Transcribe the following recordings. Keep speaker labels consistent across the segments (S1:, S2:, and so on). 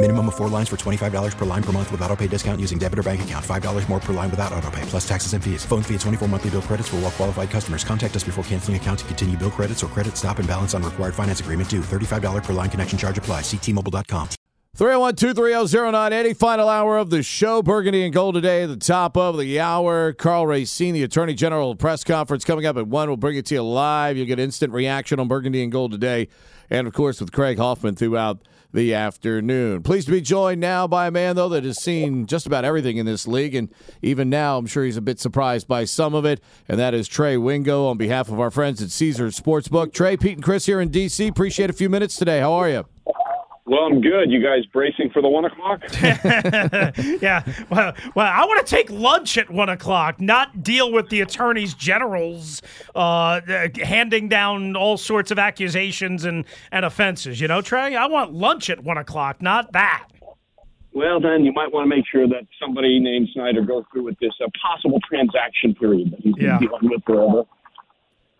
S1: Minimum of four lines for $25 per line per month with auto pay discount using debit or bank account. $5 more per line without auto pay, plus taxes and fees. Phone fee at 24 monthly bill credits for all well qualified customers. Contact us before canceling account to continue bill credits or credit stop and balance on required finance agreement due. $35 per line connection charge apply. Ctmobile.com.
S2: 301 230 0980, final hour of the show. Burgundy and Gold today, the top of the hour. Karl Racine, the Attorney General press conference coming up at 1. We'll bring it to you live. You'll get instant reaction on Burgundy and Gold today. And, of course, with Craig Hoffman throughout the afternoon. Pleased to be joined now by a man, though, that has seen just about everything in this league. And even now, I'm sure he's a bit surprised by some of it. And that is Trey Wingo on behalf of our friends at Caesars Sportsbook. Trey, Pete, and Chris here in D.C. Appreciate a few minutes today. How are you?
S3: Well, I'm good. You guys bracing for the one o'clock?
S4: yeah. Well, well, I want to take lunch at one o'clock, not deal with the attorneys generals uh, handing down all sorts of accusations and, and offenses. You know, Trey, I want lunch at one o'clock, not that.
S3: Well, then you might want to make sure that somebody named Snyder goes through with this uh, possible transaction period that he's
S4: Yeah.
S3: be with forever.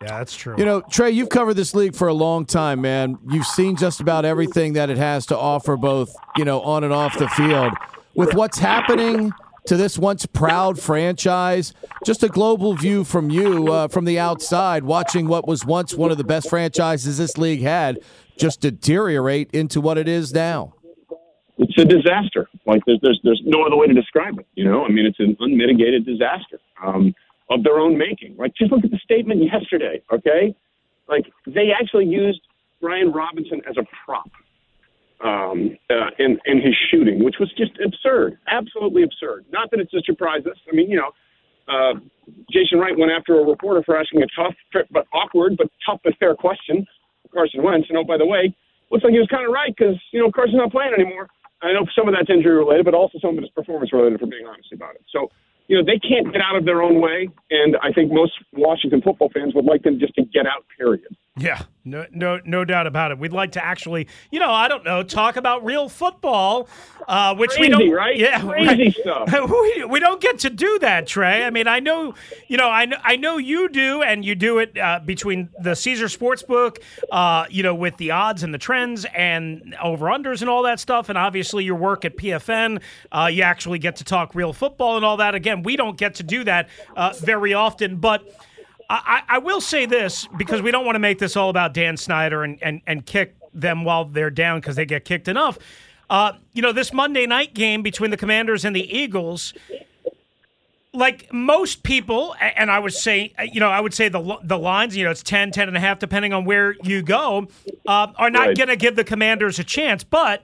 S4: Yeah, that's true.
S2: You know, Trey, you've covered this league for a long time, man. You've seen just about everything that it has to offer, both, you know, on and off the field. With what's happening to this once proud franchise, just a global view from you uh, from the outside, watching what was once one of the best franchises this league had just deteriorate into what it is now.
S3: It's a disaster. Like there's there's there's no other way to describe it. You know, I mean, it's an unmitigated disaster um, of their own making. Like just look at the statement yesterday. Okay, like they actually used Brian Robinson as a prop um, uh, in in his shooting, which was just absurd, absolutely absurd. Not that it's a surprise. I mean, you know, uh, Jason Wright went after a reporter for asking a tough but awkward but tough but fair question. Carson Wentz, and oh by the way, looks like he was kind of right because you know Carson's not playing anymore. I know some of that's injury related, but also some of it is performance related. For being honest about it, so you know they can't get out of their own way, and I think most Washington football fans would like them just to get out. Period.
S4: Yeah, no, no, no doubt about it. We'd like to actually, you know, I don't know, talk about real football, uh, which we don't,
S3: right?
S4: Yeah,
S3: Crazy
S4: right.
S3: stuff.
S4: we, we don't get to do that, Trey. I mean, I know, you know, I know, I know you do, and you do it uh, between the Caesar Sportsbook, uh, you know, with the odds and the trends and over unders and all that stuff, and obviously your work at PFN. Uh, you actually get to talk real football and all that. Again, we don't get to do that uh, very often, but. I, I will say this because we don't want to make this all about Dan Snyder and, and, and kick them while they're down because they get kicked enough. Uh, you know, this Monday night game between the Commanders and the Eagles, like most people, and I would say, you know, I would say the the lines, you know, it's 10, 10 and a half, depending on where you go, uh, are not
S3: Right.
S4: going to give the Commanders a chance. But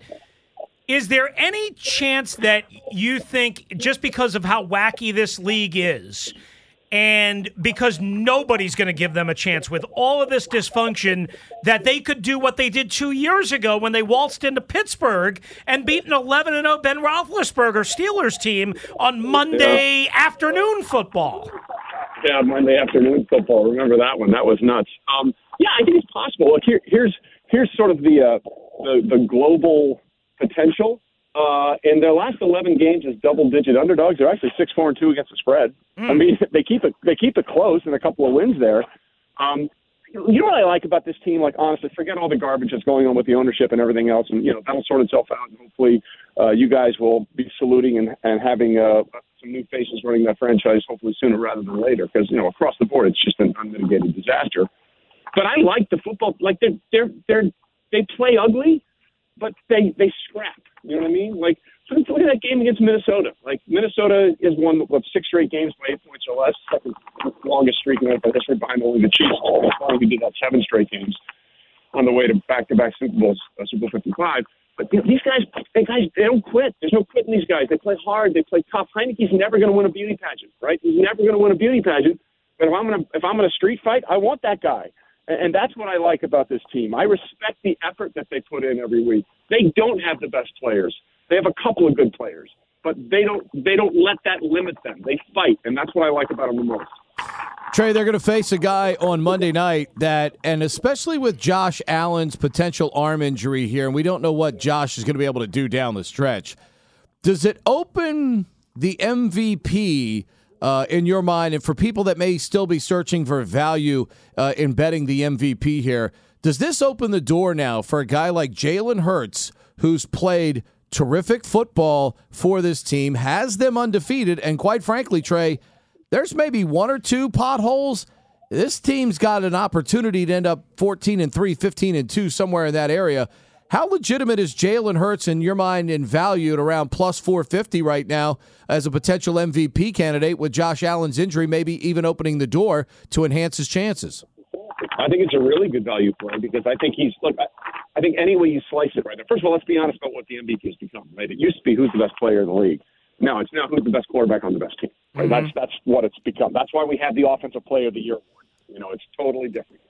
S4: is there any chance that you think, just because of how wacky this league is, and because nobody's going to give them a chance with all of this dysfunction, that they could do what they did two years ago when they waltzed into Pittsburgh and beat an 11 0 Ben Roethlisberger Steelers team on Monday afternoon football?
S3: Yeah, Monday afternoon football. Remember that one? That was nuts. Um, yeah, I think it's possible. Look, here, here's here's sort of the uh, the, the global potential. Uh, in their last 11 games as double-digit underdogs, they're actually six, four, and two against the spread. I mean, they keep it they keep it close and a couple of wins there. Um, you know what I like about this team? Like honestly, forget all the garbage that's going on with the ownership and everything else, and you know that'll sort itself out. And hopefully, uh, you guys will be saluting and, and having uh, some new faces running that franchise. Hopefully sooner rather than later, because you know across the board it's just an unmitigated disaster. But I like the football. Like they're they're they're they play ugly, but they they scrap. You know what I mean? Like look at that game against Minnesota. Like Minnesota has won what six straight games by eight points or less, second longest streak in NFL history behind only the Chiefs. Who did that seven straight games on the way to back-to-back Super Bowls, uh, Super Bowl 55. But you know, these guys, they guys, they don't quit. There's no quitting these guys. They play hard. They play tough. Heinicke's never going to win a beauty pageant, right? He's never going to win a beauty pageant. But if I'm going to, if I'm in a street fight, I want that guy. And that's what I like about this team. I respect the effort that they put in every week. They don't have the best players. They have a couple of good players, but they don't they don't let that limit them. They fight, and that's what I like about them the most.
S2: Trey, they're going to face a guy on Monday night that, and especially with Josh Allen's potential arm injury here, and we don't know what Josh is going to be able to do down the stretch. Does it open the MVP uh, in your mind, and for people that may still be searching for value uh, in betting the MVP here, does this open the door now for a guy like Jalen Hurts, who's played terrific football for this team, has them undefeated, and quite frankly, Trey, there's maybe one or two potholes. This team's got an opportunity to end up 14 and 3, 15 and 2, somewhere in that area. How legitimate is Jalen Hurts in your mind in value at around plus 450 right now as a potential MVP candidate with Josh Allen's injury, maybe even opening the door to enhance his chances?
S3: I think it's a really good value play because I think he's look. I, I think any way you slice it, right. First of all, let's be honest about what the MVP has become. Right, it used to be who's the best player in the league. No, it's now who's the best quarterback on the best team. Right? Mm-hmm. That's that's what it's become. That's why we have the Offensive Player of the Year award. You know, it's totally different.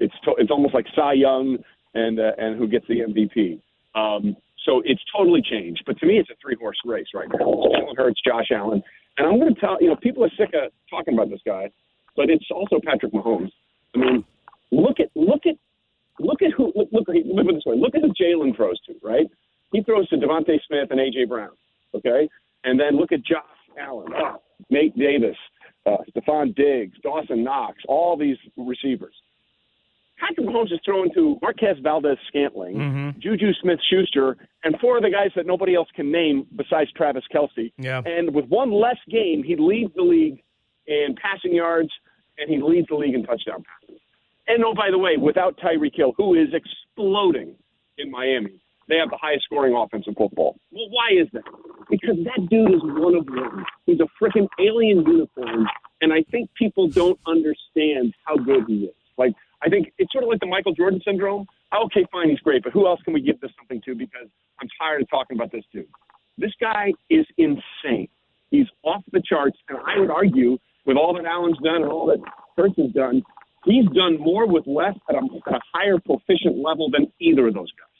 S3: It's to, it's almost like Cy Young and uh, and who gets the MVP. Um, so it's totally changed. But to me, it's a three horse race right now. Jalen Hurts, Josh Allen, and I'm going to tell you know people are sick of talking about this guy, but it's also Patrick Mahomes. I mean, look at look at look at who look look, look at this way. Look at who Jalen throws to. Right, he throws to DeVonta Smith and AJ Brown. Okay, and then look at Josh Allen, oh, Nate Davis, uh, Stefon Diggs, Dawson Knox, all these receivers. Patrick Mahomes is throwing to Marquez Valdes Scantling, mm-hmm. Juju Smith Schuster, and four of the guys that nobody else can name besides Travis Kelce.
S4: Yeah.
S3: And with one less game, he leads the league in passing yards and he leads the league in touchdown passes. And oh, by the way, without Tyreek Hill, who is exploding in Miami, they have the highest scoring offense in football. Well, why is that? Because that dude is one of one. He's a freaking alien unicorn, and I think people don't understand how good he is. Like, I think it's sort of like the Michael Jordan syndrome. Ah, okay, fine, he's great, but who else can we give this something to? Because I'm tired of talking about this dude. This guy is insane. He's off the charts, and I would argue, with all that Allen's done and all that Hurts has done, he's done more with less at a, at a higher proficient level than either of those guys.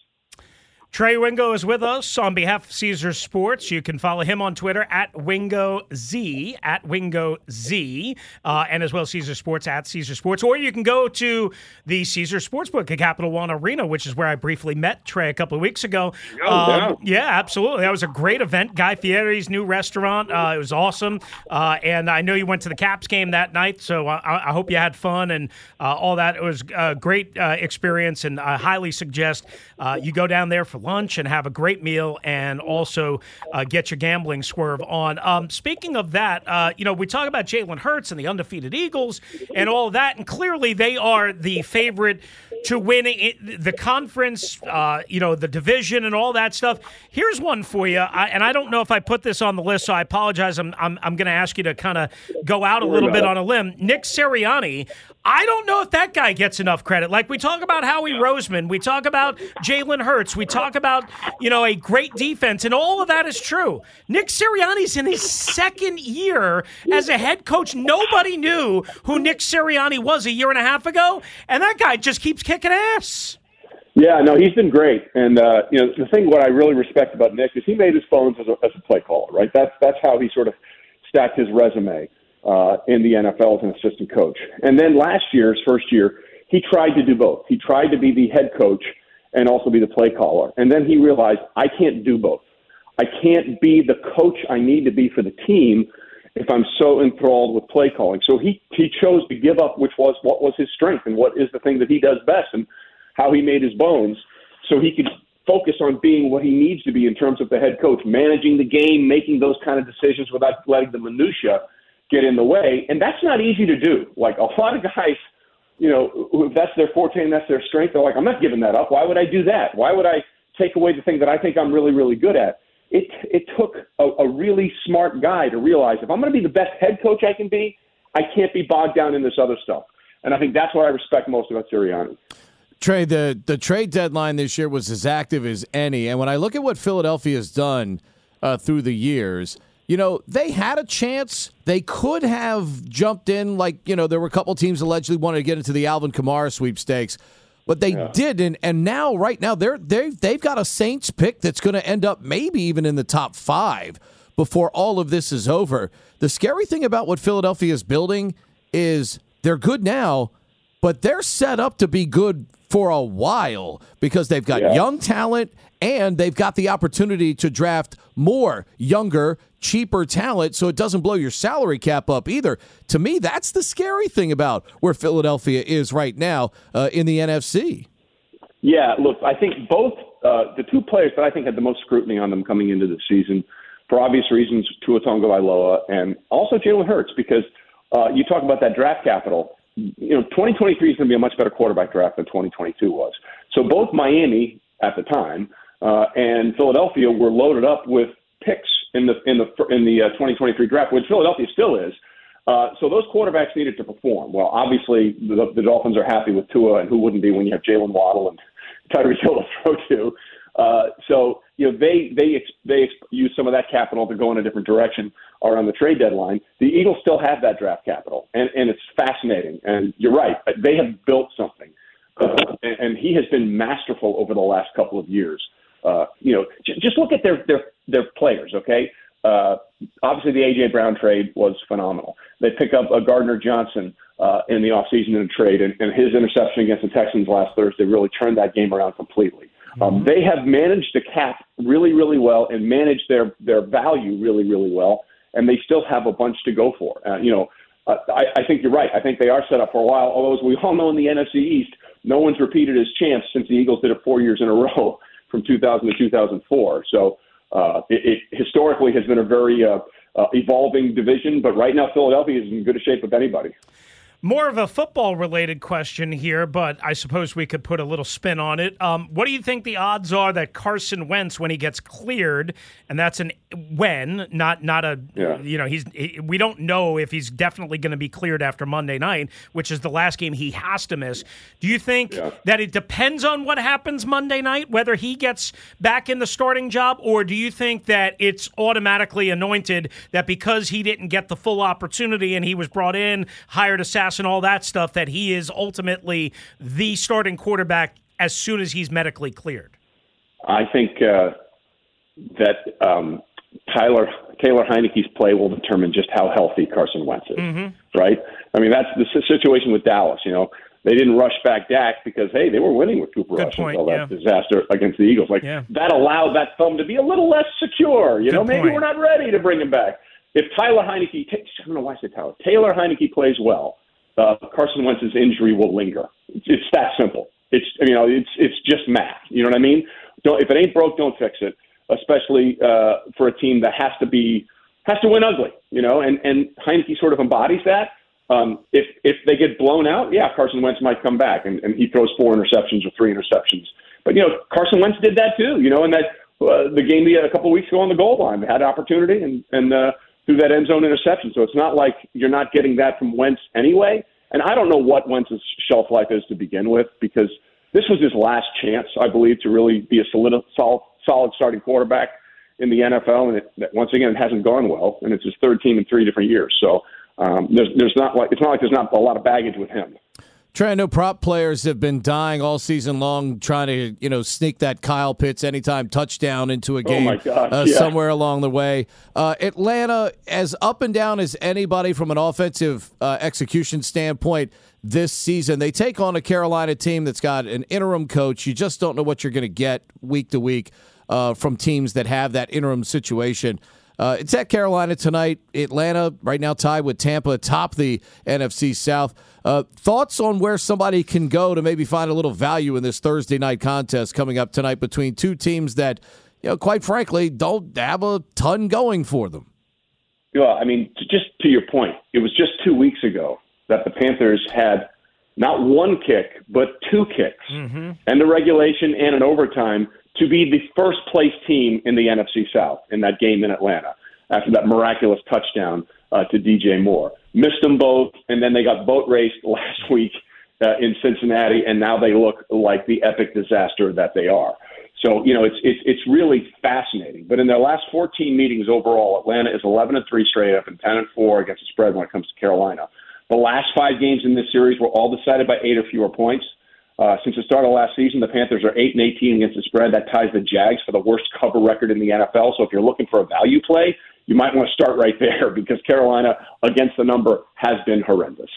S4: Trey Wingo is with us on behalf of Caesar Sports. You can follow him on Twitter at Wingo Z at Wingo Z, uh, and as well Caesar Sports at Caesar Sports. Or you can go to the Caesar Sportsbook at Capital One Arena, which is where I briefly met Trey a couple of weeks ago.
S3: Oh,
S4: um, yeah, absolutely. That was a great event. Guy Fieri's new restaurant. Uh, it was awesome, uh, and I know you went to the Caps game that night, so I, I hope you had fun and uh, all that. It was a great uh, experience, and I highly suggest uh, you go down there for lunch and have a great meal and also uh, get your gambling swerve on. Um, speaking of that, uh, you know, we talk about Jalen Hurts and the undefeated Eagles and all that, and clearly they are the favorite to win it, the conference, uh, you know, the division and all that stuff. Here's one for you, I, and I don't know if I put this on the list, so I apologize. I'm, I'm, I'm going to ask you to kind of go out a little bit on a limb. Nick Sirianni, I don't know if that guy gets enough credit. Like we talk about Howie Roseman, we talk about Jalen Hurts, we talk about you know a great defense, and all of that is true. Nick Sirianni's in his second year as a head coach. Nobody knew who Nick Sirianni was a year and a half ago, and that guy just keeps kicking ass.
S3: Yeah, no, he's been great, and uh, you know the thing what I really respect about Nick is he made his bones as a, as a play caller, right? That's that's how he sort of stacked his resume uh, in the NFL as an assistant coach. And then last year, his first year, he tried to do both. He tried to be the head coach and also be the play caller. And then he realized, I can't do both. I can't be the coach I need to be for the team if I'm so enthralled with play calling. So he, he chose to give up, which was what was his strength and what is the thing that he does best and how he made his bones so he could focus on being what he needs to be in terms of the head coach, managing the game, making those kind of decisions without letting the minutia get in the way. And that's not easy to do. Like a lot of guys, you know, if that's their forte and that's their strength, they're like, I'm not giving that up. Why would I do that? Why would I take away the thing that I think I'm really, really good at? it it took a, a really smart guy to realize if I'm going to be the best head coach I can be, I can't be bogged down in this other stuff. And I think that's what I respect most about Sirianni.
S2: Trey, the, the trade deadline this year was as active as any. And when I look at what Philadelphia has done uh, through the years, you know, they had a chance. They could have jumped in, like, you know, there were a couple teams allegedly wanted to get into the Alvin Kamara sweepstakes, but they yeah. didn't. And now, right now, they're, they they've got a Saints pick that's going to end up maybe even in the top five before all of this is over. The scary thing about what Philadelphia is building is they're good now, but they're set up to be good for a while because they've got yeah. young talent and they've got the opportunity to draft more younger, cheaper talent so it doesn't blow your salary cap up either. To me, that's the scary thing about where Philadelphia is right now uh, in the NFC.
S3: Yeah, look, I think both uh, the two players that I think had the most scrutiny on them coming into the season, for obvious reasons, Tua Tagovailoa and also Jalen Hurts, because uh, you talk about that draft capital you know, 2023 is going to be a much better quarterback draft than 2022 was. So both Miami at the time uh, and Philadelphia were loaded up with picks in the in the in the uh, 2023 draft, which Philadelphia still is. Uh, so those quarterbacks needed to perform. Well, obviously the, the Dolphins are happy with Tua, and who wouldn't be when you have Jaylen Waddle and Tyreek Hill to throw to. Uh, so you know they they they use some of that capital to go in a different direction or on the trade deadline. The Eagles still have that draft capital, and and it's fascinating. And you're right, they have built something, uh, and, and he has been masterful over the last couple of years. Uh, you know, j- just look at their their their players. Okay, uh, obviously the AJ Brown trade was phenomenal. They pick up a Gardner Johnson uh, in the offseason in a trade, and, and his interception against the Texans last Thursday really turned that game around completely. Um, mm-hmm. they have managed the cap really, really well and managed their their value really, really well, and they still have a bunch to go for. Uh, you know, uh, I, I think you're right. I think they are set up for a while. Although, as we all know in the NFC East, no one's repeated his chance since the Eagles did it four years in a row from 2000 to 2004. So uh, it, it historically has been a very uh, uh, evolving division, but right now Philadelphia is in good shape of anybody.
S4: More of a football related question here, but I suppose we could put a little spin on it. Um, what do you think the odds are that Carson Wentz, when he gets cleared, and that's an when, not not a yeah. you know he's he, we don't know if he's definitely going to be cleared after Monday night, which is the last game he has to miss. Do you think yeah. that it depends on what happens Monday night, whether he gets back in the starting job, or do you think that it's automatically anointed that because he didn't get the full opportunity and he was brought in, hired a assassin and all that stuff that he is ultimately the starting quarterback as soon as he's medically cleared?
S3: I think uh, that um, Tyler Taylor Heinicke's play will determine just how healthy Carson Wentz is. Mm-hmm. Right? I mean, that's the situation with Dallas. You know, they didn't rush back Dak because hey, they were winning with Cooper
S4: Good
S3: Rush
S4: point,
S3: until
S4: that
S3: yeah. disaster against the Eagles. Like
S4: yeah.
S3: that allowed that thumb to be a little less secure. You
S4: Good
S3: know, maybe
S4: point.
S3: we're not ready to bring him back. If Tyler Heinicke, I don't know why I said Tyler, Taylor Heinicke plays well, uh, Carson Wentz's injury will linger. It's, it's that simple. It's you know it's it's just math. You know what I mean? Don't if it ain't broke, don't fix it. Especially uh, for a team that has to be has to win ugly. You know, and and Heinicke sort of embodies that. Um, if if they get blown out, yeah, Carson Wentz might come back and, and he throws four interceptions or three interceptions. But you know, Carson Wentz did that too. You know, and that uh, the game a couple of weeks ago on the goal line, they had an opportunity and and uh, through that end zone interception. So it's not like you're not getting that from Wentz anyway. And I don't know what Wentz's shelf life is to begin with because this was his last chance, I believe, to really be a solid, solid, solid starting quarterback in the NFL. And it, once again, it hasn't gone well, and it's his third team in three different years. So um, there's, there's not like it's not like there's not a lot of baggage with him.
S2: Trey, know prop players have been dying all season long trying to, you know, sneak that Kyle Pitts anytime touchdown into a game
S3: oh gosh,
S2: uh,
S3: yeah.
S2: somewhere along the way. Uh, Atlanta, as up and down as anybody from an offensive uh, execution standpoint this season, they take on a Carolina team that's got an interim coach. You just don't know what you're going to get week to week uh, from teams that have that interim situation. Uh, it's at Carolina tonight. Atlanta right now tied with Tampa atop the NFC South. Uh, thoughts on where somebody can go to maybe find a little value in this Thursday night contest coming up tonight between two teams that, you know, quite frankly, don't have a ton going for them.
S3: Well, I mean, just to your point, it was just two weeks ago that the Panthers had not one kick, but two kicks,
S4: mm-hmm.
S3: and the regulation and an overtime to be the first place team in the NFC South in that game in Atlanta after that miraculous touchdown uh, to DJ Moore. Missed them both, and then they got boat raced last week uh, in Cincinnati, and now they look like the epic disaster that they are. So you know it's it's it's really fascinating. But in their last 14 meetings overall, Atlanta is 11 and three straight up and 10 and four against the spread when it comes to Carolina. The last five games in this series were all decided by eight or fewer points. Uh, since the start of last season, the Panthers are eight and 18 against the spread. That ties the Jags for the worst cover record in the NFL. So if you're looking for a value play, you might want to start right there because Carolina against the number has been horrendous.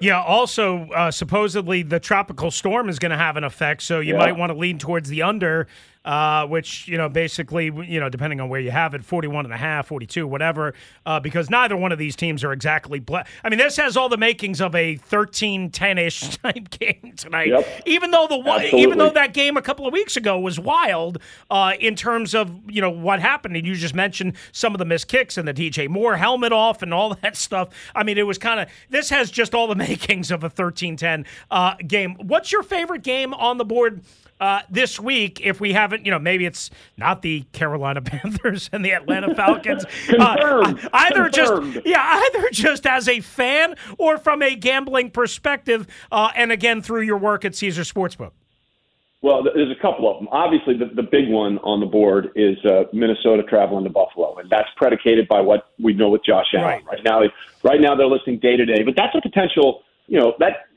S4: Yeah. Also, uh, supposedly the tropical storm is going to have an effect, so you yeah. might want to lean towards the under uh, which, you know, basically, you know, depending on where you have it, 41 and a half, 42, whatever, uh, because neither one of these teams are exactly. Ble- I mean, this has all the makings of a 13 10 ish type game tonight. Yep. Even though the Absolutely. even though that game a couple of weeks ago was wild uh, in terms of, you know, what happened. And you just mentioned some of the missed kicks and the DJ Moore helmet off and all that stuff. I mean, it was kind of, this has just all the makings of a 13 10 uh, game. What's your favorite game on the board? uh, this week if we haven't, you know, maybe it's not the Carolina Panthers and the Atlanta Falcons.
S3: uh,
S4: either
S3: Confirmed.
S4: just yeah, either just as a fan or from a gambling perspective, uh, and again through your work at Caesar Sportsbook.
S3: Well, there's a couple of them. Obviously, the, the big one on the board is uh, Minnesota traveling to Buffalo, and that's predicated by what we know with Josh Allen.
S4: Right,
S3: right now, right now they're listing day to day, but that's a potential. You know that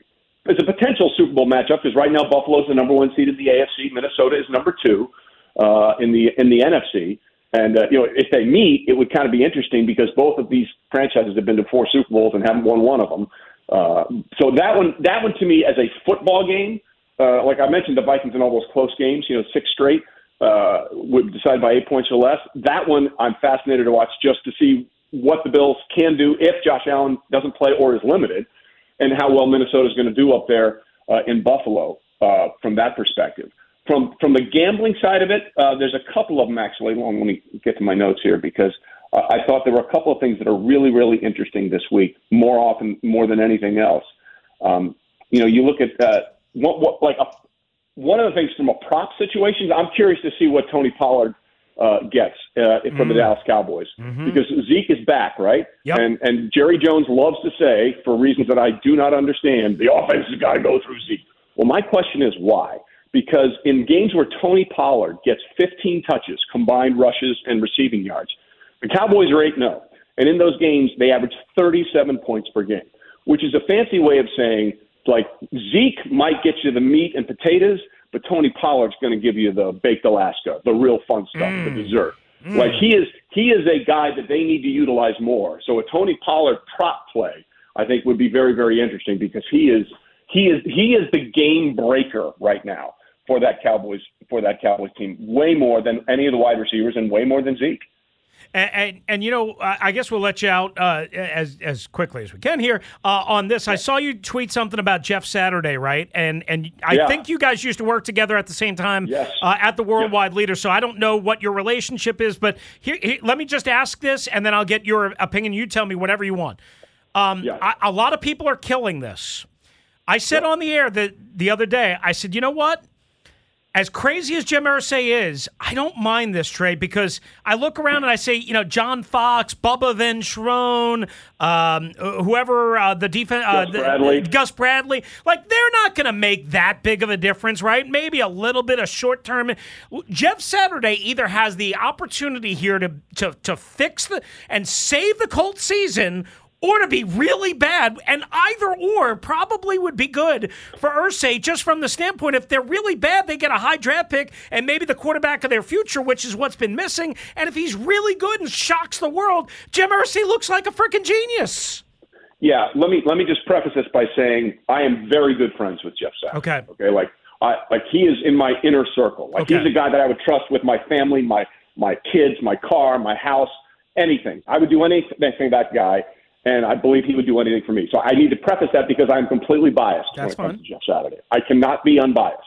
S3: it's a potential Super Bowl matchup because right now Buffalo's the number one seed in the AFC. Minnesota is number two uh, in the in the NFC. And uh, you know, if they meet, it would kind of be interesting because both of these franchises have been to four Super Bowls and haven't won one of them. Uh, so that one, that one to me, as a football game, uh, like I mentioned, the Vikings in all those close games, you know, six straight, uh, would by eight points or less. That one, I'm fascinated to watch just to see what the Bills can do if Josh Allen doesn't play or is limited and how well Minnesota is going to do up there uh, in Buffalo uh, from that perspective. From from the gambling side of it, uh, there's a couple of them actually. Well, let me get to my notes here because uh, I thought there were a couple of things that are really really interesting this week. More often, more than anything else. Um, you know, you look at uh, what, what like a, one of the things from a prop situation. I'm curious to see what Tony Pollard uh, gets uh, from mm. the Dallas Cowboys mm-hmm. because Zeke is back, right?
S4: Yep.
S3: And and Jerry Jones loves to say, for reasons that I do not understand, the offense has got to go through Zeke. Well, my question is why? Because in games where Tony Pollard gets 15 touches, combined rushes and receiving yards, the Cowboys are 8 0. And in those games, they average 37 points per game, which is a fancy way of saying, like, Zeke might get you the meat and potatoes, but Tony Pollard's going to give you the baked Alaska, the real fun stuff, mm. the dessert. Mm. Like he is, he is a guy that they need to utilize more. So a Tony Pollard prop play, I think, would be very, very interesting because he is, he is, he is the game breaker right now for that Cowboys for that Cowboys team, way more than any of the wide receivers and way more than Zeke.
S4: And, and, and, you know, I guess we'll let you out uh, as as quickly as we can here uh, on this. I saw you tweet something about Jeff Saturday, right? And and I
S3: yeah.
S4: think you guys used to work together at the same time
S3: yes.
S4: uh, at the Worldwide Leader. So I don't know what your relationship is, but here, here, let me just ask this, and then I'll get your opinion. You tell me whatever you want. Um,
S3: yeah.
S4: I, a lot of people are killing this. I said on the air that the other day, I said, you know what? As crazy as Jim Irsay is, I don't mind this trade because I look around and I say, you know, John Fox, Bubba Ventrone, um, whoever uh, the defense, uh,
S3: Gus, Bradley.
S4: Gus Bradley, like they're not going to make that big of a difference, right? Maybe a little bit of short term. Jeff Saturday either has the opportunity here to to to fix the and save the Colts season, or to be really bad. And either or probably would be good for Irsay just from the standpoint if they're really bad, they get a high draft pick and maybe the quarterback of their future, which is what's been missing. And if he's really good and shocks the world, Jim Irsay looks like a freaking genius.
S3: Yeah, let me let me just preface this by saying I am very good friends with Jeff Sack.
S4: Okay.
S3: Okay, like I like he is in my inner circle. Like
S4: okay.
S3: he's a guy that I would trust with my family, my my kids, my car, my house, anything. I would do anything that guy and I believe he would do anything for me. So I need to preface that because I'm completely biased
S4: That's
S3: when it comes
S4: fine.
S3: to Jeff Saturday. I cannot be unbiased.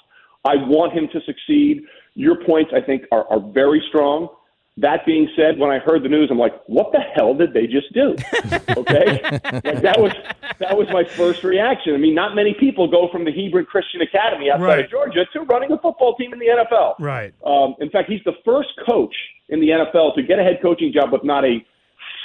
S3: I want him to succeed. Your points, I think, are, are very strong. That being said, when I heard the news, I'm like, what the hell did they just do? Okay, like that was that was my first reaction. I mean, not many people go from the Hebron Christian Academy outside
S4: Right.
S3: of Georgia to running a football team in the NFL.
S4: Right.
S3: Um, in fact, he's the first coach in the NFL to get a head coaching job with not a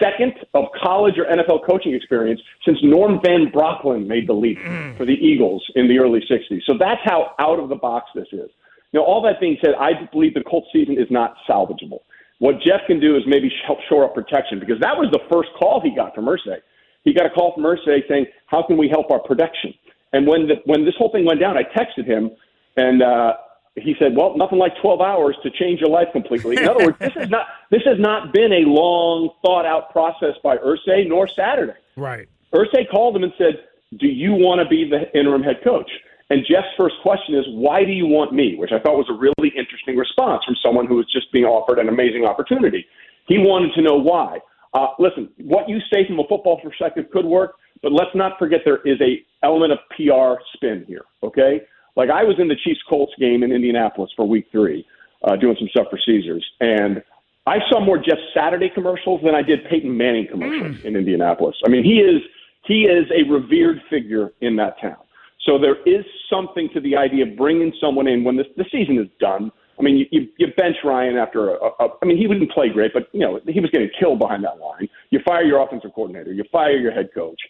S3: second of college or NFL coaching experience since Norm Van Brocklin made the leap for the Eagles in the early 60s. So that's how out of the box this is. Now, all that being said, I believe the Colts season is not salvageable. What Jeff can do is maybe help shore up protection because that was the first call he got from Irsay. He got a call from Irsay saying, "How can we help our production?" And when the, when this whole thing went down, I texted him, and uh, he said, "Well, nothing like 12 hours to change your life completely." In other words, this is not this has not been a long thought out process by Irsay nor Saturday.
S4: Right.
S3: Irsay called him and said, "Do you want to be the interim head coach?" And Jeff's first question is, "Why do you want me?" Which I thought was a really interesting response from someone who was just being offered an amazing opportunity. He wanted to know why. Uh, listen, what you say from a football perspective could work, but let's not forget there is a element of PR spin here. Okay, like I was in the Chiefs Colts game in Indianapolis for Week Three, uh, doing some stuff for Caesars, and I saw more Jeff Saturday commercials than I did Peyton Manning commercials in Indianapolis. I mean, he is he is a revered figure in that town. So there is something to the idea of bringing someone in when this, the season is done. I mean, you, you, you bench Ryan after a, a, I mean, he didn't play great, but you know he was getting killed behind that line. You fire your offensive coordinator, you fire your head coach.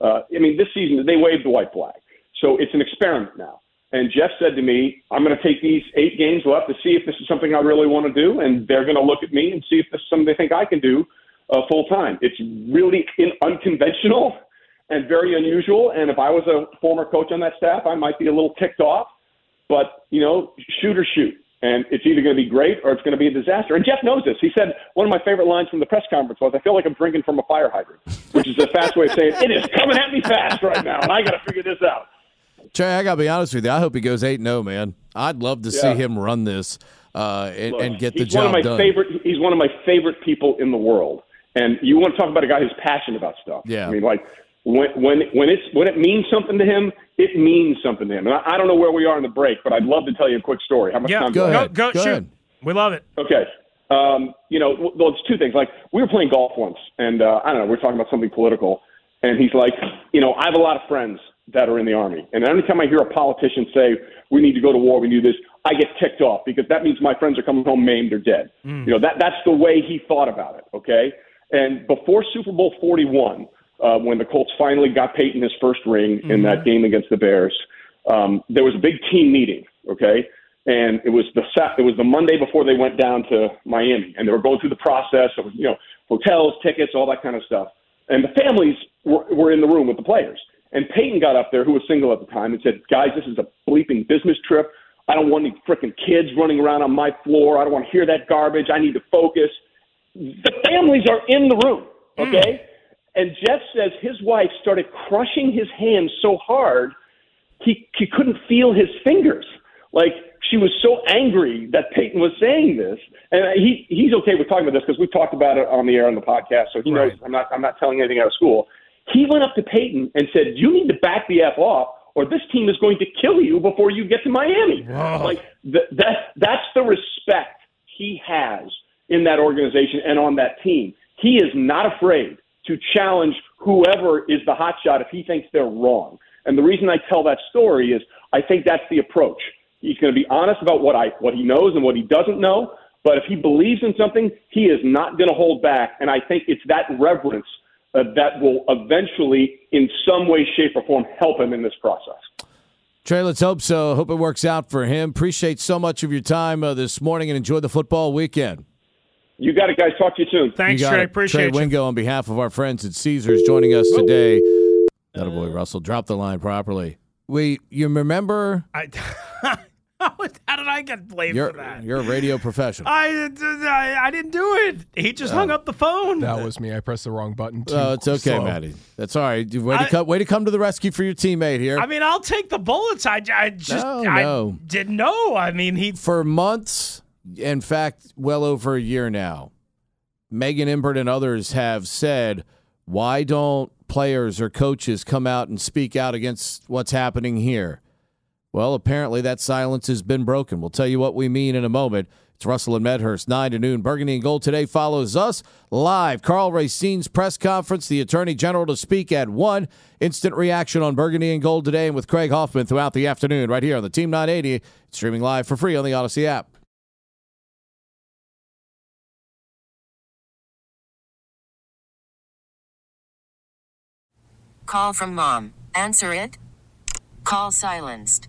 S3: Uh, I mean, this season they waved the white flag, so it's an experiment now. And Jeff said to me, "I'm going to take these eight games left to see if this is something I really want to do, and they're going to look at me and see if this is something they think I can do uh, full time." It's really in, unconventional and very unusual. And if I was a former coach on that staff, I might be a little ticked off. But you know, shoot or shoot, and it's either going to be great or it's going to be a disaster. And Jeff knows this. He said one of my favorite lines from the press conference was, "I feel like I'm drinking from a fire hydrant," which is a fast way of saying it is coming at me fast right now, and I got to figure this out.
S2: Trey, I got to be honest with you. I hope he goes 8 0, man. I'd love to
S3: Yeah.
S2: see him run this uh, and,
S3: Look,
S2: and get the
S3: he's one
S2: job
S3: of my
S2: done.
S3: favorite. He's one of my favorite people in the world. And you want to talk about a guy who's passionate about stuff?
S2: Yeah.
S3: I mean, like when when when it's when it means something to him, it means something to him. And I, I don't know where we are in the break, but I'd love to tell you a quick story. How much
S4: Yeah.
S3: time?
S2: Go
S3: do I have?
S2: ahead.
S4: Go, go,
S2: Go
S4: shoot.
S2: ahead.
S4: We love it.
S3: Okay. Um, you know, well, well, it's two things. Like we were playing golf once, and uh, I don't know, we are talking about something political, and he's like, you know, I have a lot of friends that are in the army, and every time I hear a politician say we need to go to war, we need this, I get ticked off because that means my friends are coming home maimed or dead. You know, that that's the way he thought about it. Okay, and before Super Bowl forty one. Uh, when the Colts finally got Peyton his first ring in that game against the Bears, um, there was a big team meeting. Okay, and it was the Sat- it was the Monday before they went down to Miami, and they were going through the process of you know hotels, tickets, all that kind of stuff. And the families were, were in the room with the players. And Peyton got up there, who was single at the time, and said, "Guys, this is a bleeping business trip. I don't want any frickin' kids running around on my floor. I don't want to hear that garbage. I need to focus." The families are in the room, hmm. okay? And Jeff says his wife started crushing his hands so hard he he couldn't feel his fingers. Like she was so angry that Peyton was saying this, and he he's okay with talking about this because we talked about it on the air on the podcast, so he knows I'm not I'm not telling anything out of school. He went up to Peyton and said, "You need to back the f off, or this team is going to kill you before you get to Miami." Like th- that that's the respect he has in that organization and on that team. He is not afraid to challenge whoever is the hotshot if he thinks they're wrong. And the reason I tell that story is I think that's the approach. He's going to be honest about what I what he knows and what he doesn't know. But if he believes in something, he is not going to hold back. And I think it's that reverence uh, that will eventually, in some way, shape, or form, help him in this process.
S2: Trey, let's hope so. Hope it works out for him. Appreciate so much of your time uh, this morning and enjoy the football weekend.
S3: You got it, guys. Talk to you soon.
S4: Thanks,
S2: You
S4: Trey.
S2: it.
S4: Appreciate
S2: Trey
S4: you.
S2: Wingo on behalf of our friends at Caesars joining us today. That boy Russell, drop the line properly. We, you remember?
S4: I, how did I get blamed
S2: You're
S4: for that?
S2: you're a radio professional.
S4: I, I I didn't do it. He just hung oh. up the phone.
S5: That was me. I pressed the wrong button. Too
S2: Oh, it's okay,
S5: slow.
S2: Matty. That's all right. Way to
S4: I-
S2: come, way to come to the rescue for your teammate here.
S4: I mean, I'll take the bullets. I, I just
S2: No,
S4: I
S2: no.
S4: didn't know. I mean, he
S2: for months, in fact, well over a year now, Megan Imbert and others have said, why don't players or coaches come out and speak out against what's happening here? Well, apparently that silence has been broken. We'll tell you what we mean in a moment. It's Russell and Medhurst, 9 to noon. Burgundy and Gold today follows us live. Karl Racine's press conference, the Attorney General to speak at 1. Instant reaction on Burgundy and Gold today and with Craig Hoffman throughout the afternoon right here on the Team 980. Streaming live for free on the Audacy app.
S6: Call from mom. Answer it. Call silenced.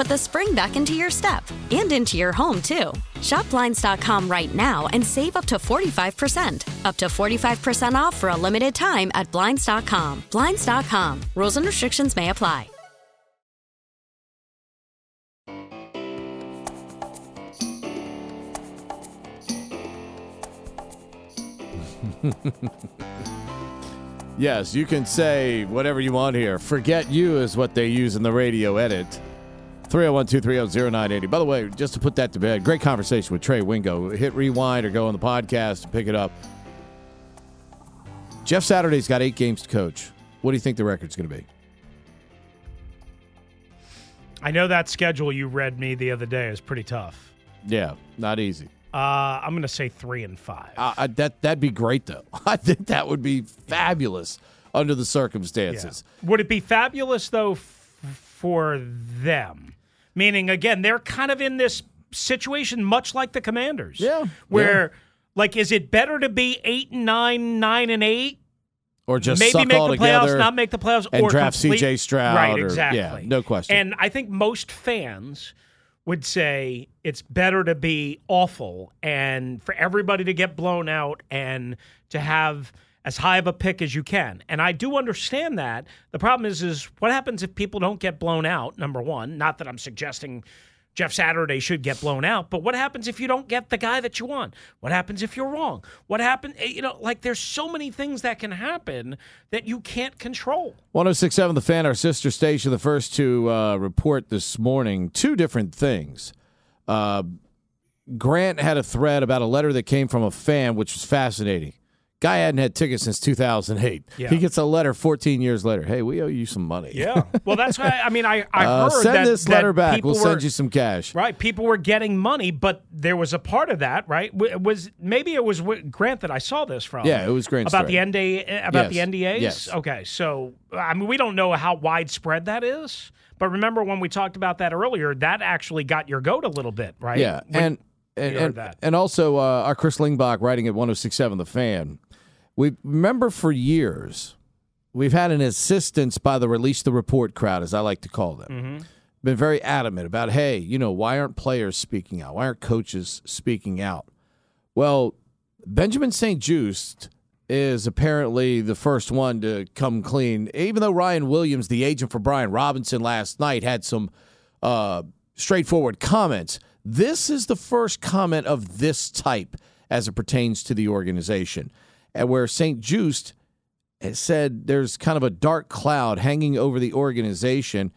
S7: put the spring back into your step and into your home, too. Shop Blinds.com right now and save up to 45%. Up to 45% off for a limited time at Blinds.com. Blinds.com. Rules and restrictions may apply.
S2: yes, you can say whatever you want here. Forget you is what they use in the radio edit. 301 230 0980. By the way, just to put that to bed, great conversation with Trey Wingo. Hit rewind or go on the podcast and pick it up. Jeff Saturday's got eight games to coach. What do you think the record's going to be?
S4: I know that schedule you read me the other day is pretty tough.
S2: Yeah, not easy.
S4: Uh, I'm going to say three and five.
S2: Uh, that that'd be great though. I think that would be fabulous under the circumstances.
S4: Yeah. Would it be fabulous though f- for them? Meaning, again, they're kind of in this situation much like the Commanders.
S2: Yeah.
S4: Where,
S2: yeah.
S4: like, is it better to be eight and nine, nine and eight?
S2: Or just
S4: maybe make the
S2: playoffs,
S4: not make the playoffs,
S2: and
S4: or
S2: draft
S4: complete,
S2: CJ Stroud.
S4: Right,
S2: or,
S4: exactly.
S2: Yeah, no question.
S4: And I think most fans would say it's better to be awful and for everybody to get blown out and to have as high of a pick as you can. And I do understand that. The problem is is what happens if people don't get blown out? Number 1, not that I'm suggesting Jeff Saturday should get blown out, but what happens if you don't get the guy that you want? What happens if you're wrong? What happens you know, like there's so many things that can happen that you can't control.
S2: 1067 The Fan, our sister station, the first to uh, report this morning two different things. Uh, Grant had a thread about a letter that came from a fan, which was fascinating. Guy hadn't had tickets since 2008.
S4: Yeah.
S2: He gets a letter 14 years later. Hey, we owe you some money.
S4: Yeah. Well, that's why I mean I I
S2: Uh,
S4: heard
S2: send
S4: that,
S2: this
S4: that
S2: letter back.
S4: people
S2: We'll
S4: were-
S2: send you some cash.
S4: Right, people were getting money, but there was a part of that, right? W- Was maybe it was Grant that I saw this from?
S2: Yeah, it was Grant
S4: about
S2: thread.
S4: the NDA about
S2: Yes.
S4: the NDAs.
S2: Yes.
S4: Okay, so I mean we don't know how widespread that is, but remember when we talked about that earlier, that actually got your goat a little bit, right?
S2: Yeah,
S4: When
S2: and and, and, and also uh, our Chris Lingebach writing at 1067 The Fan. We remember for years we've had an assistance by the release the report crowd, as I like to call them.
S4: Mm-hmm.
S2: Been very adamant about, hey, you know, why aren't players speaking out? Why aren't coaches speaking out? Well, Benjamin St-Juste is apparently the first one to come clean, even though Ryan Williams, the agent for Brian Robinson last night, had some uh, straightforward comments. This is the first comment of this type as it pertains to the organization. And where St-Juste said there's kind of a dark cloud hanging over the organization,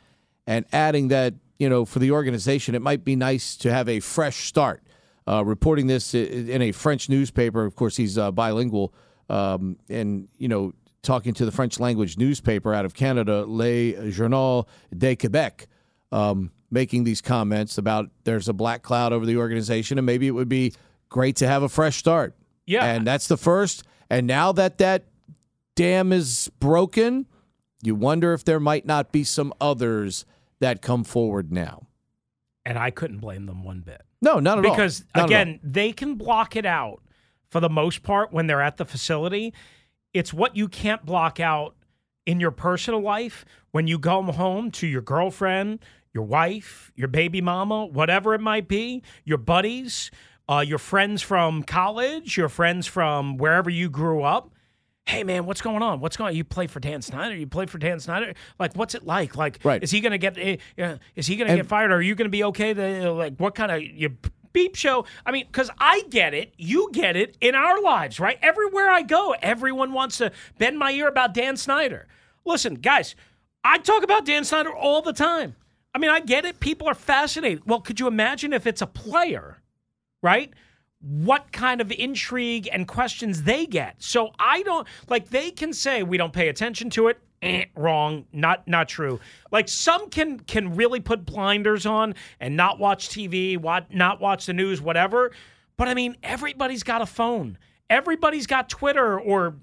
S2: and adding that, you know, for the organization, it might be nice to have a fresh start. Uh, reporting this in a French newspaper. Of course, he's uh, bilingual, um, and you know, talking to the French language newspaper out of Canada, Le Journal de Quebec, um, making these comments about there's a black cloud over the organization, and maybe it would be great to have a fresh start.
S4: Yeah,
S2: and that's the first. And now that that dam is broken, you wonder if there might not be some others that come forward now.
S4: And I couldn't blame them one bit.
S2: No, not at
S4: because,
S2: all. Because
S4: again, they can block it out for the most part when they're at the facility. It's what you can't block out in your personal life when you go home to your girlfriend, your wife, your baby mama, whatever it might be, your buddies, uh, your friends from college, your friends from wherever you grew up hey man, what's going on? What's going on? You play for Dan Snyder? You play for Dan Snyder? Like, what's it like? Like,
S2: right.
S4: is he going to get? Uh, is he going to get fired? Or are you going to be okay? The, like, what kind of you beep show? I mean, because I get it, you get it in our lives, right? Everywhere I go, everyone wants to bend my ear about Dan Snyder. Listen, guys, I talk about Dan Snyder all the time. I mean, I get it. People are fascinated. Well, could you imagine if it's a player, right? what kind of intrigue and questions they get. So I don't like they can say we don't pay attention to it. Eh, wrong, not not true. Like some can can really put blinders on and not watch TV, what not watch the news, whatever. But I mean, everybody's got a phone. Everybody's got Twitter or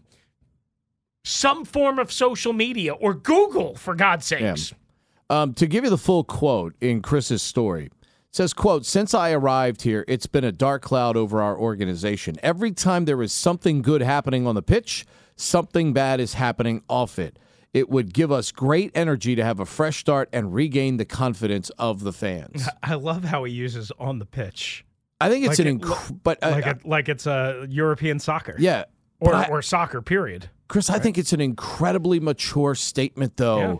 S4: some form of social media or Google, for God's sakes.
S2: Yeah. Um, to give you the full quote in Chris's story, says quote since i arrived here it's been a dark cloud over our organization. Every time there is something good happening on the pitch something bad is happening off it. It would give us great energy to have a fresh start and regain the confidence of the fans.
S4: I love how he uses on the pitch.
S2: I think it's like an inc- but uh,
S4: like, a, like it's a european soccer.
S2: Yeah
S4: or, I, or soccer period.
S2: Chris right? i think it's an incredibly mature statement though yeah.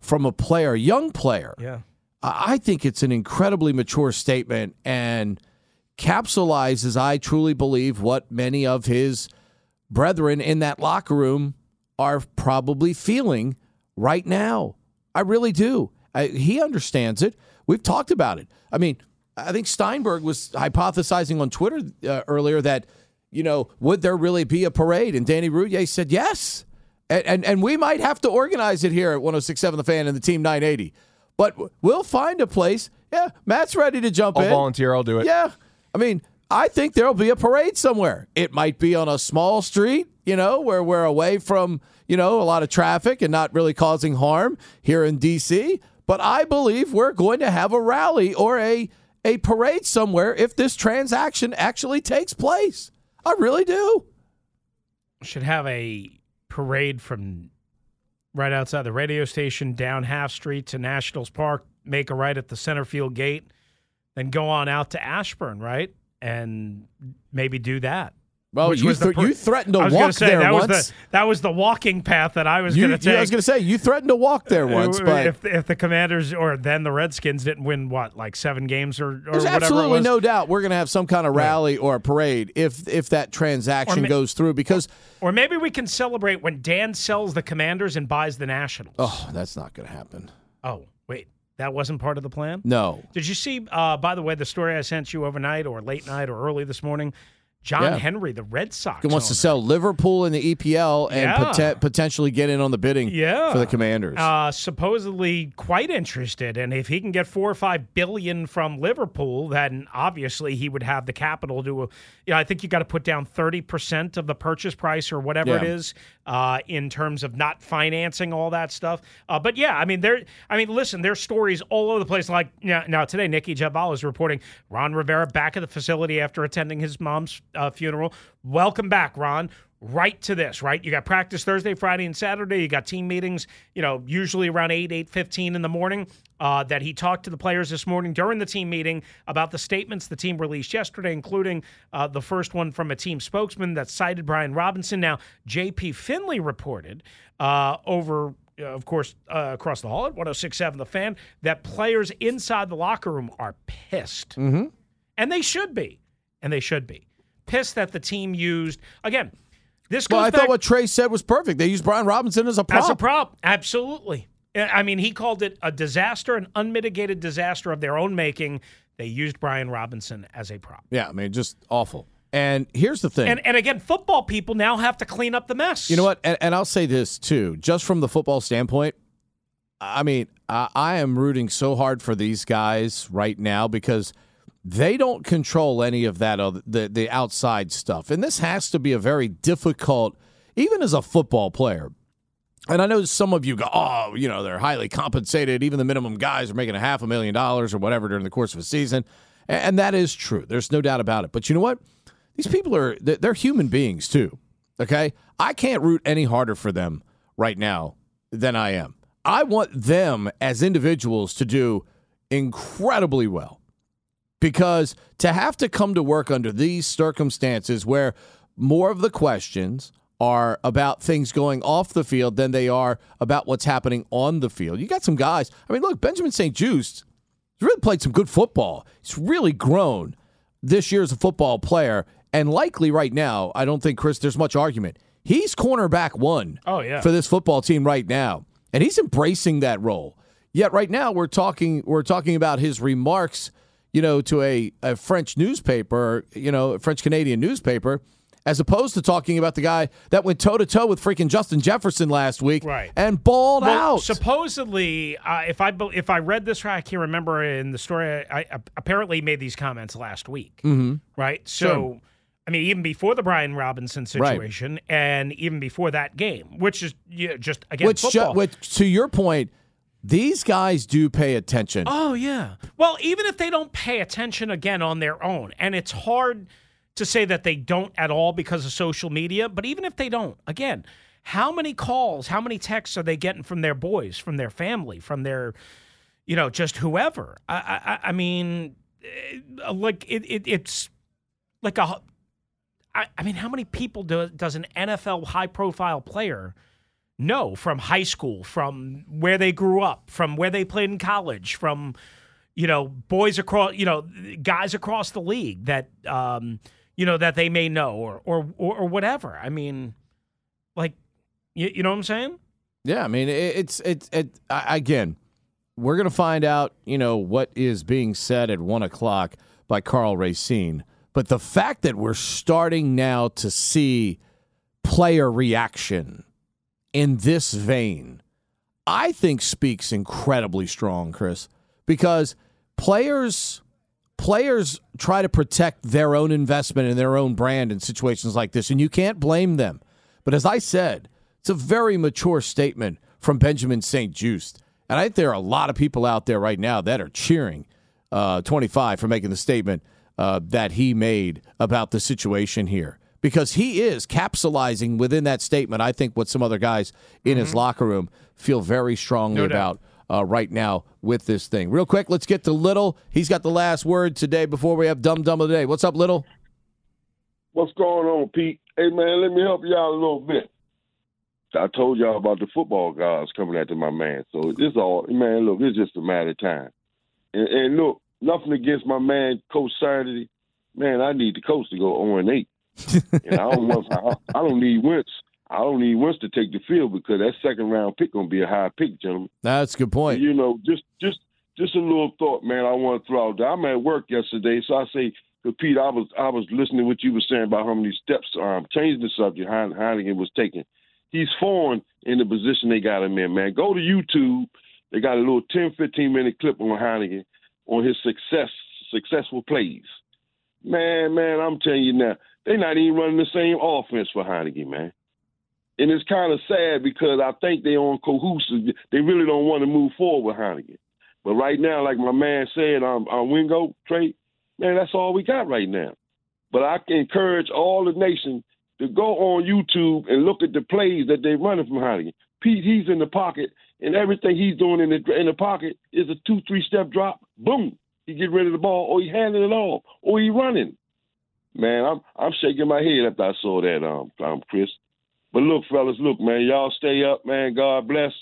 S2: from a player young player.
S4: Yeah
S2: I think it's an incredibly mature statement and capsulizes, I truly believe, what many of his brethren in that locker room are probably feeling right now. I really do. I, he understands it. We've talked about it. I mean, I think Steinberg was hypothesizing on Twitter uh, earlier that, you know, would there really be a parade? And Danny Rouhier said yes. And, and, and we might have to organize it here at 1067 The Fan and the Team 980. But we'll find a place. Yeah, Matt's ready to jump
S5: I'll
S2: in.
S5: I'll volunteer. I'll do it.
S2: Yeah. I mean, I think there'll be a parade somewhere. It might be on a small street, you know, where we're away from, you know, a lot of traffic and not really causing harm here in D.C. But I believe we're going to have a rally or a a parade somewhere if this transaction actually takes place. I really do.
S4: Should have a parade from right outside the radio station, down Half Street to Nationals Park, make a right at the center field gate, then go on out to Ashburn, right? And maybe do that.
S2: Well, you, th- per- you threatened to walk
S4: say,
S2: there
S4: that
S2: once.
S4: Was the, that was the walking path that I was going to take.
S2: I was going to say you threatened to walk there once, but
S4: if, if the Commanders or then the Redskins didn't win, what like seven games or, or
S2: there's absolutely no doubt we're going to have some kind of rally right. or a parade if if that transaction ma- goes through. Because
S4: or maybe we can celebrate when Dan sells the Commanders and buys the Nationals.
S2: Oh, that's not going to happen.
S4: Oh, wait. That wasn't part of the plan?
S2: No.
S4: Did you see, uh, by the way, the story I sent you overnight or late night or early this morning? John yeah. Henry, the Red Sox.
S2: He wants owner. to sell Liverpool in the EPL and yeah. pot- potentially get in on the bidding
S4: yeah.
S2: for the Commanders.
S4: Uh, supposedly quite interested, and if he can get four or five billion from Liverpool, then obviously he would have the capital to. You know, I think you got to put down thirty percent of the purchase price or whatever yeah. it is uh, in terms of not financing all that stuff. Uh, but yeah, I mean, there. I mean, listen, there's stories all over the place. Like now, now today, Nicki Jhabvala is reporting Ron Rivera back at the facility after attending his mom's uh, funeral. Welcome back, Ron. Right to this, right? You got practice Thursday, Friday, and Saturday. You got team meetings, you know, usually around 8, 8.15 in the morning. Uh, that he talked to the players this morning during the team meeting about the statements the team released yesterday, including uh, the first one from a team spokesman that cited Brian Robinson. Now, J.P. Finley reported uh, over uh, of course, uh, across the hall at 1067 The Fan, that players inside the locker room are pissed.
S2: Mm-hmm.
S4: And they should be. And they should be pissed that the team used again. This goes
S2: Well, I
S4: back
S2: thought what Trey said was perfect. They used Brian Robinson as a prop.
S4: as a prop. Absolutely. I mean, he called it a disaster, an unmitigated disaster of their own making. They used Brian Robinson as a prop.
S2: Yeah, I mean, just awful. And here's the thing.
S4: And and again, football people now have to clean up the mess.
S2: You know what? And, and I'll say this too, just from the football standpoint. I mean, I, I am rooting so hard for these guys right now because they don't control any of that other, the the outside stuff, and this has to be a very difficult, even as a football player. And I know some of you go, oh, you know, they're highly compensated. Even the minimum guys are making a half a million dollars or whatever during the course of a season, and, that is true. There's no doubt about it. But you know what? These people are they're human beings too. Okay, I can't root any harder for them right now than I am. I want them as individuals to do incredibly well because to have to come to work under these circumstances where more of the questions are about things going off the field than they are about what's happening on the field. You got some guys. I mean, look, Benjamin St-Juste he's really played some good football. He's really grown this year as a football player. And likely right now, I don't think, Chris, there's much argument. He's cornerback one
S4: Oh, yeah.
S2: for this football team right now. And he's embracing that role. Yet right now we're talking we're talking about his remarks, you know, to a, a French newspaper, you know, a French Canadian newspaper, as opposed to talking about the guy that went toe to toe with freaking Justin Jefferson last week
S4: Right.
S2: and balled
S4: Well,
S2: out.
S4: supposedly, uh, if I if I read this right, I can't remember in the story. I, I apparently made these comments last week,
S2: Mhm.
S4: right? So,
S2: Sure.
S4: I mean, even before the Brian Robinson
S2: Right.
S4: situation, and even before that game, which is yeah, just again
S2: which, ju-
S4: football.
S2: which to your point, these guys do pay attention.
S4: Oh yeah. Well, even if they don't pay attention again on their own, and it's hard to say that they don't at all because of social media, but even if they don't, again, how many calls, how many texts are they getting from their boys, from their family, from their, you know, just whoever? I, I, I mean, eh, like it, it, it's like a. I, I mean, how many people do, does an NFL high-profile player? Know from high school, from where they grew up, from where they played in college, from you know boys across, you know guys across the league that um, you know that they may know or or or, or whatever. I mean, like you, you know what I'm saying?
S2: Yeah, I mean it, it's it's it again. We're gonna find out, you know, what is being said at one o'clock by Karl Racine. But the fact that we're starting now to see player reaction in this vein, I think speaks incredibly strong, Chris, because players players try to protect their own investment and their own brand in situations like this, and you can't blame them. But as I said, it's a very mature statement from Benjamin St-Juste. And I think there are a lot of people out there right now that are cheering uh, 25 for making the statement uh, that he made about the situation here. Because he is capsulizing within that statement, I think, what some other guys in his locker room feel very strongly
S4: No
S2: about uh, right now with this thing. Real quick, let's get to Little. He's got the last word today before we have Dumb Dumb of the Day. What's up, Little?
S8: What's going on, Pete? Hey, man, let me help you out a little bit. I told y'all about the football guys coming after my man. So it's all, man, look, it's just a matter of time. And, and look, nothing against my man, Coach Saturday. Man, I need the coach to go 0 and 8. And I don't want, I, I don't need Wentz. I don't need Wentz to take the field because that second round pick gonna be a high pick, gentlemen.
S2: That's a good point.
S8: You know, just just just a little thought, man. I want to throw out there. I'm at work yesterday, so I say Pete, I was I was listening to what you were saying about how many steps. Um, changing the subject. Hein- Heinicke was taking. He's foreign in the position they got him in, man. Go to YouTube. They got a little 10, 15 minute clip on Heinicke on his success successful plays. Man, man, I'm telling you now, they're not even running the same offense for Heinicke, man. And it's kind of sad because I think they're on cahoots. They really don't want to move forward with Heinicke. But right now, like my man said on, on Wingo trade, man, that's all we got right now. But I encourage all the nation to go on YouTube and look at the plays that they're running from Heinicke. Pete, he's in the pocket, and everything he's doing in the in the pocket is a two, three step drop. Boom, he get rid of the ball, or he handing it off, or he running. Man, I'm I'm shaking my head after I saw that, um, um, Chris. But look, fellas, look, man, y'all stay up, man. God bless,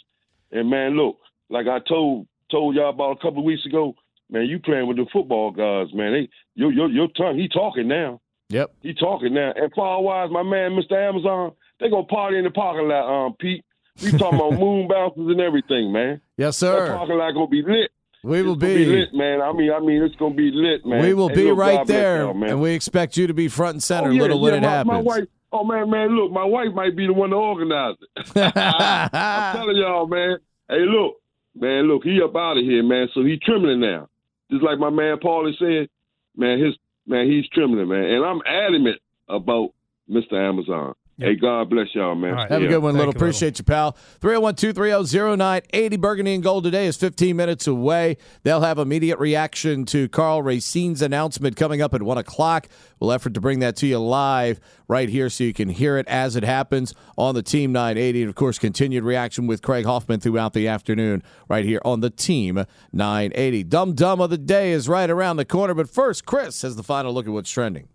S8: and man, look, like I told told y'all about a couple of weeks ago, man, you playing with the football guys, man. They your your your tongue, he talking now.
S2: Yep.
S8: He talking now. And far wise, my man, Mr. Amazon, they gonna party in the parking lot, um, Pete. We talking about moon bounces and everything, man.
S2: Yes, sir.
S8: That parking lot gonna be lit.
S2: We will
S8: gonna
S2: be.
S8: lit, man. I mean, I mean, it's gonna be lit, man.
S2: We will
S8: Hey,
S2: be
S8: look,
S2: right
S8: God
S2: there,
S8: man.
S2: and we expect you to be front and center,
S8: Oh, yeah,
S2: little when
S8: yeah,
S2: it
S8: my,
S2: happens.
S8: My wife, oh man, man, look, my wife might be the one to organize it. I'm telling y'all, man. Hey, look, man, look, he up out of here, man. So he trembling now, just like my man Paulie said, man. His man, he's trembling, man, and I'm adamant about Mr. Amazon. Hey, God bless y'all, man.
S2: Have a good one, Little. Appreciate you, pal. 301 230 0980. Burgundy and Gold today is 15 minutes away. They'll have immediate reaction to Karl Racine's announcement coming up at 1 o'clock. We'll effort to bring that to you live right here so you can hear it as it happens on the Team 980. And, of course, continued reaction with Craig Hoffman throughout the afternoon right here on the Team 980. Dumb Dumb of the Day is right around the corner. But first, Chris has the final look at what's trending.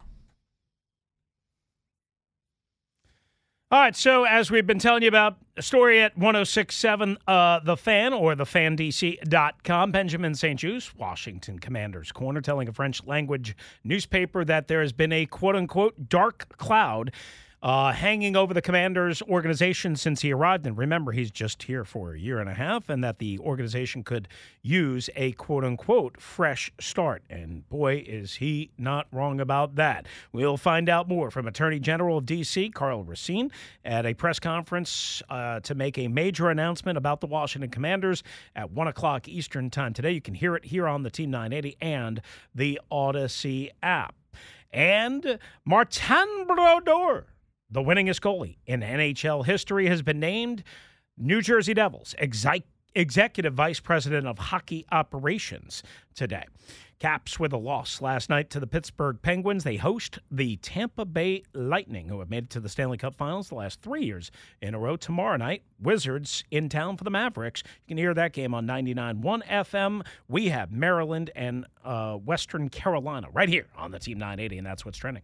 S4: All right, so as we've been telling you about a story at 1067 uh, The Fan or thefandc.com, Benjamin St-Juste, Washington Commander's Corner, telling a French language newspaper that there has been a quote unquote dark cloud uh, hanging over the commander's organization since he arrived. And remember, he's just here for a year and a half, and that the organization could use a quote unquote fresh start. And boy, is he not wrong about that. We'll find out more from Attorney General of D.C., Karl Racine, at a press conference uh, to make a major announcement about the Washington Commanders at 1 o'clock Eastern Time today. You can hear it here on the Team 980 and the Audacy app. And Martin Brodeur, the winningest goalie in NHL history, has been named New Jersey Devils exec- executive vice president of hockey operations today. Caps with a loss last night to the Pittsburgh Penguins. They host the Tampa Bay Lightning, who have made it to the Stanley Cup Finals the last three years in a row. Tomorrow night, Wizards in town for the Mavericks. You can hear that game on 99.1 FM. We have Maryland and uh, Western Carolina right here on the Team 980, and that's what's trending.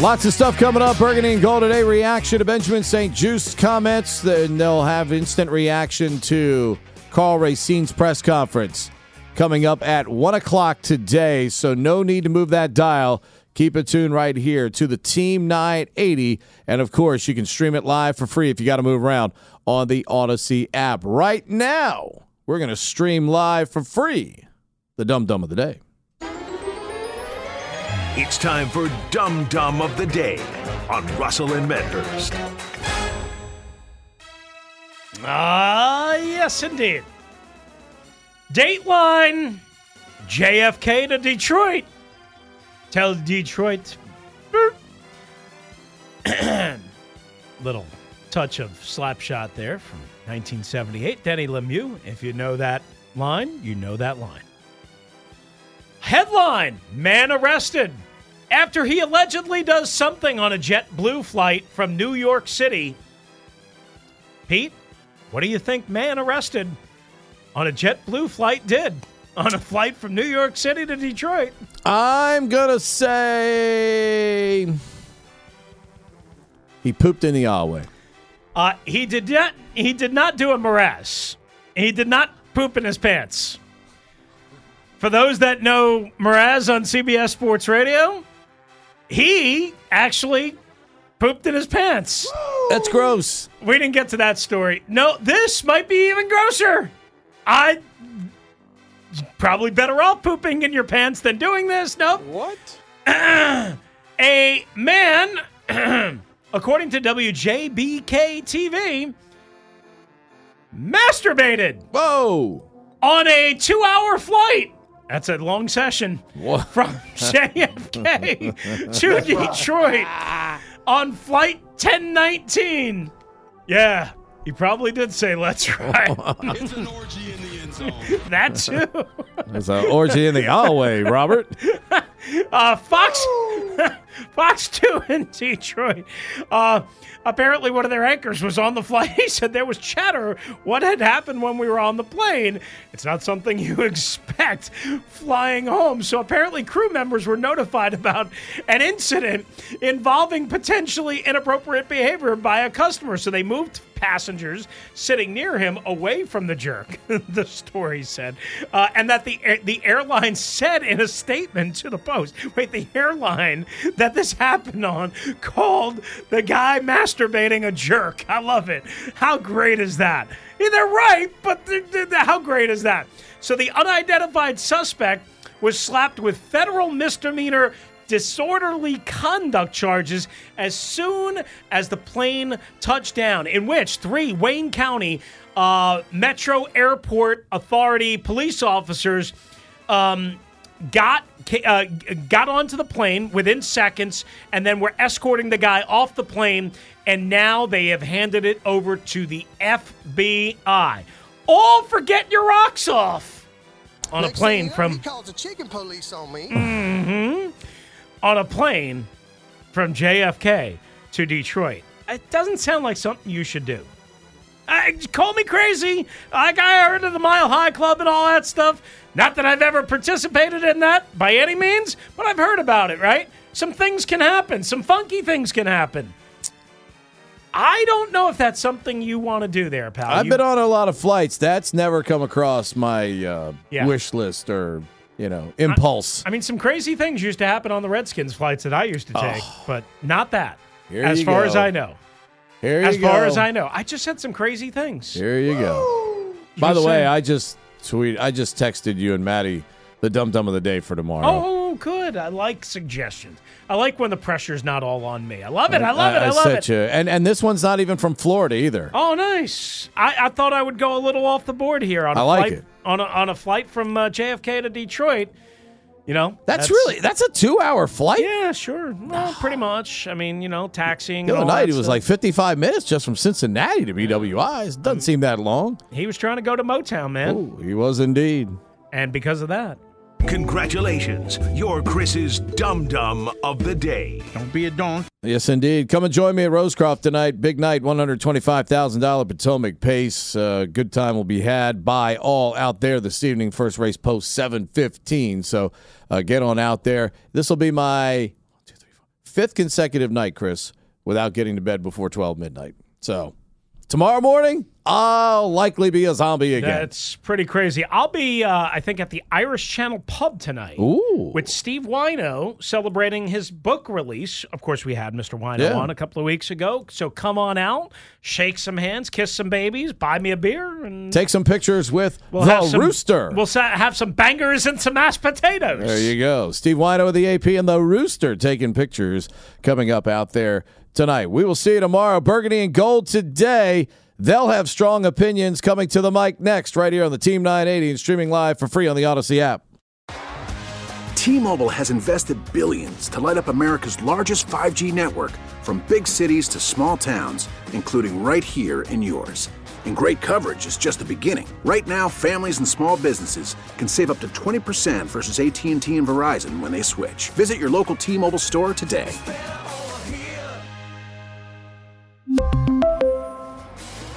S2: Lots of stuff coming up. Burgundy and Gold today. Reaction to Benjamin St-Juste comments. Then they'll have instant reaction to Karl Racine's press conference coming up at 1 o'clock today. So no need to move that dial. Keep it tuned right here to the Team 980. And of course, you can stream it live for free if you got to move around on the Audacy app. Right now, we're going to stream live for free the Dumb Dumb of the Day.
S9: It's time for Dum Dum of the Day on Russell and Medhurst.
S4: Ah, yes, indeed. Dateline JFK to Detroit. Tell Detroit. Little touch of slapshot there from 1978. Denny Lemieux. If you know that line, you know that line. Headline Man arrested after he allegedly does something on a JetBlue flight from New York City. Pete, what do you think man arrested on a JetBlue flight did on a flight from New York City to Detroit?
S2: I'm going to say he pooped in the hallway.
S4: Uh, he did not. He did not do a Mraz. He did not poop in his pants. For those that know Mraz on CBS Sports Radio, he actually pooped in his pants.
S2: That's gross.
S4: We didn't get to that story. No, this might be even grosser. I probably better off pooping in your pants than doing this. Nope.
S2: What?
S4: a man, according to WJBK TV, masturbated.
S2: Whoa.
S4: On a two hour flight. That's a long session.
S2: What?
S4: From JFK to Detroit on flight 1019. Yeah, he probably did say let's ride.
S10: It's an orgy in the end zone.
S4: that too.
S2: There's an orgy in the hallway, Robert.
S4: Uh, Fox, Fox Two in Detroit. Uh, apparently, one of their anchors was on the flight. He said there was chatter. What had happened when we were on the plane? It's not something you expect flying home. So apparently, crew members were notified about an incident involving potentially inappropriate behavior by a customer. So they moved passengers sitting near him away from the jerk. the story said, uh, and that the the airline said in a statement to the Post. Wait, the airline that this happened on called the guy masturbating a jerk. I love it. How great is that? Yeah, they're right, but how great is that? So the unidentified suspect was slapped with federal misdemeanor disorderly conduct charges as soon as the plane touched down, in which three Wayne County uh, Metro Airport Authority police officers um, got uh, got onto the plane within seconds, and then were escorting the guy off the plane, and now they have handed it over to the FBI, all for getting your rocks off on
S11: Next
S4: a plane
S11: you know,
S4: from
S11: He calls the chicken police on me.
S4: hmm on a plane from JFK to Detroit. It doesn't sound like something you should do. Uh, call me crazy. Like I heard of the Mile High Club and all that stuff. Not that I've ever participated in that by any means, but I've heard about it, right? Some things can happen. Some funky things can happen. I don't know if that's something you want to do there, pal.
S2: I've
S4: You-
S2: been on a lot of flights. That's never come across my uh,
S4: Yeah.
S2: wish list or, you know, impulse.
S4: I mean, some crazy things used to happen on the Redskins flights that I used to take, oh. but not that.
S2: Here
S4: as
S2: you
S4: far
S2: go.
S4: as I know.
S2: Here
S4: as
S2: you
S4: far
S2: go.
S4: as far as I know. I just said some crazy things.
S2: Here you go. By the way. I just tweet. I just texted you and Maddie the dum dum of the day for tomorrow.
S4: Oh, good. I like suggestions. I like when the pressure's not all on me. I love it. I love it. I, love
S2: sent
S4: it.
S2: you, and and this one's not even from Florida either.
S4: Oh, nice. I, I thought I would go a little off the board here on
S2: I like
S4: flight
S2: it.
S4: On a, on a flight from uh, JFK to Detroit. You know,
S2: That's, really that's a two hour flight.
S4: yeah, sure. Well, pretty much. I mean, you know, taxiing.
S2: The other night it was like 55 minutes just from Cincinnati to BWI. It doesn't seem that long.
S4: he was trying to go to Motown, man,
S2: Oh, he was indeed.
S4: and because of that,
S9: Congratulations, you're Chris's Dum Dum of the Day.
S10: Don't be a don.
S2: Yes, indeed. Come and join me at Rosecroft tonight. Big night, $125,000 Potomac Pace. Uh, good time will be had by all out there this evening. First race post 715. So uh, get on out there. This will be my one, two, three, four, fifth consecutive night, Chris, without getting to bed before 12 midnight. So tomorrow morning, I'll likely be a zombie again.
S4: That's pretty crazy. I'll be, uh, I think, at the Irish Channel Pub tonight
S2: Ooh.
S4: with Steve Whyno celebrating his book release. Of course, we had Mr. Whyno
S2: Yeah.
S4: on a couple of weeks ago. So come on out, shake some hands, kiss some babies, buy me a beer, and
S2: Take some pictures with
S4: we'll
S2: the
S4: some,
S2: Rooster.
S4: We'll sa- have some bangers and some mashed potatoes.
S2: There you go. Steve Whyno of the AP and the Rooster taking pictures coming up out there tonight. We will see you tomorrow. Burgundy and Gold today. They'll have strong opinions coming to the mic next, right here on the Team 980 and streaming live for free on the Audacy app.
S12: T-Mobile has invested billions to light up America's largest 5G network from big cities to small towns, including right here in yours. And great coverage is just the beginning. Right now, families and small businesses can save up to 20% versus AT&T and Verizon when they switch. Visit your local T-Mobile store today.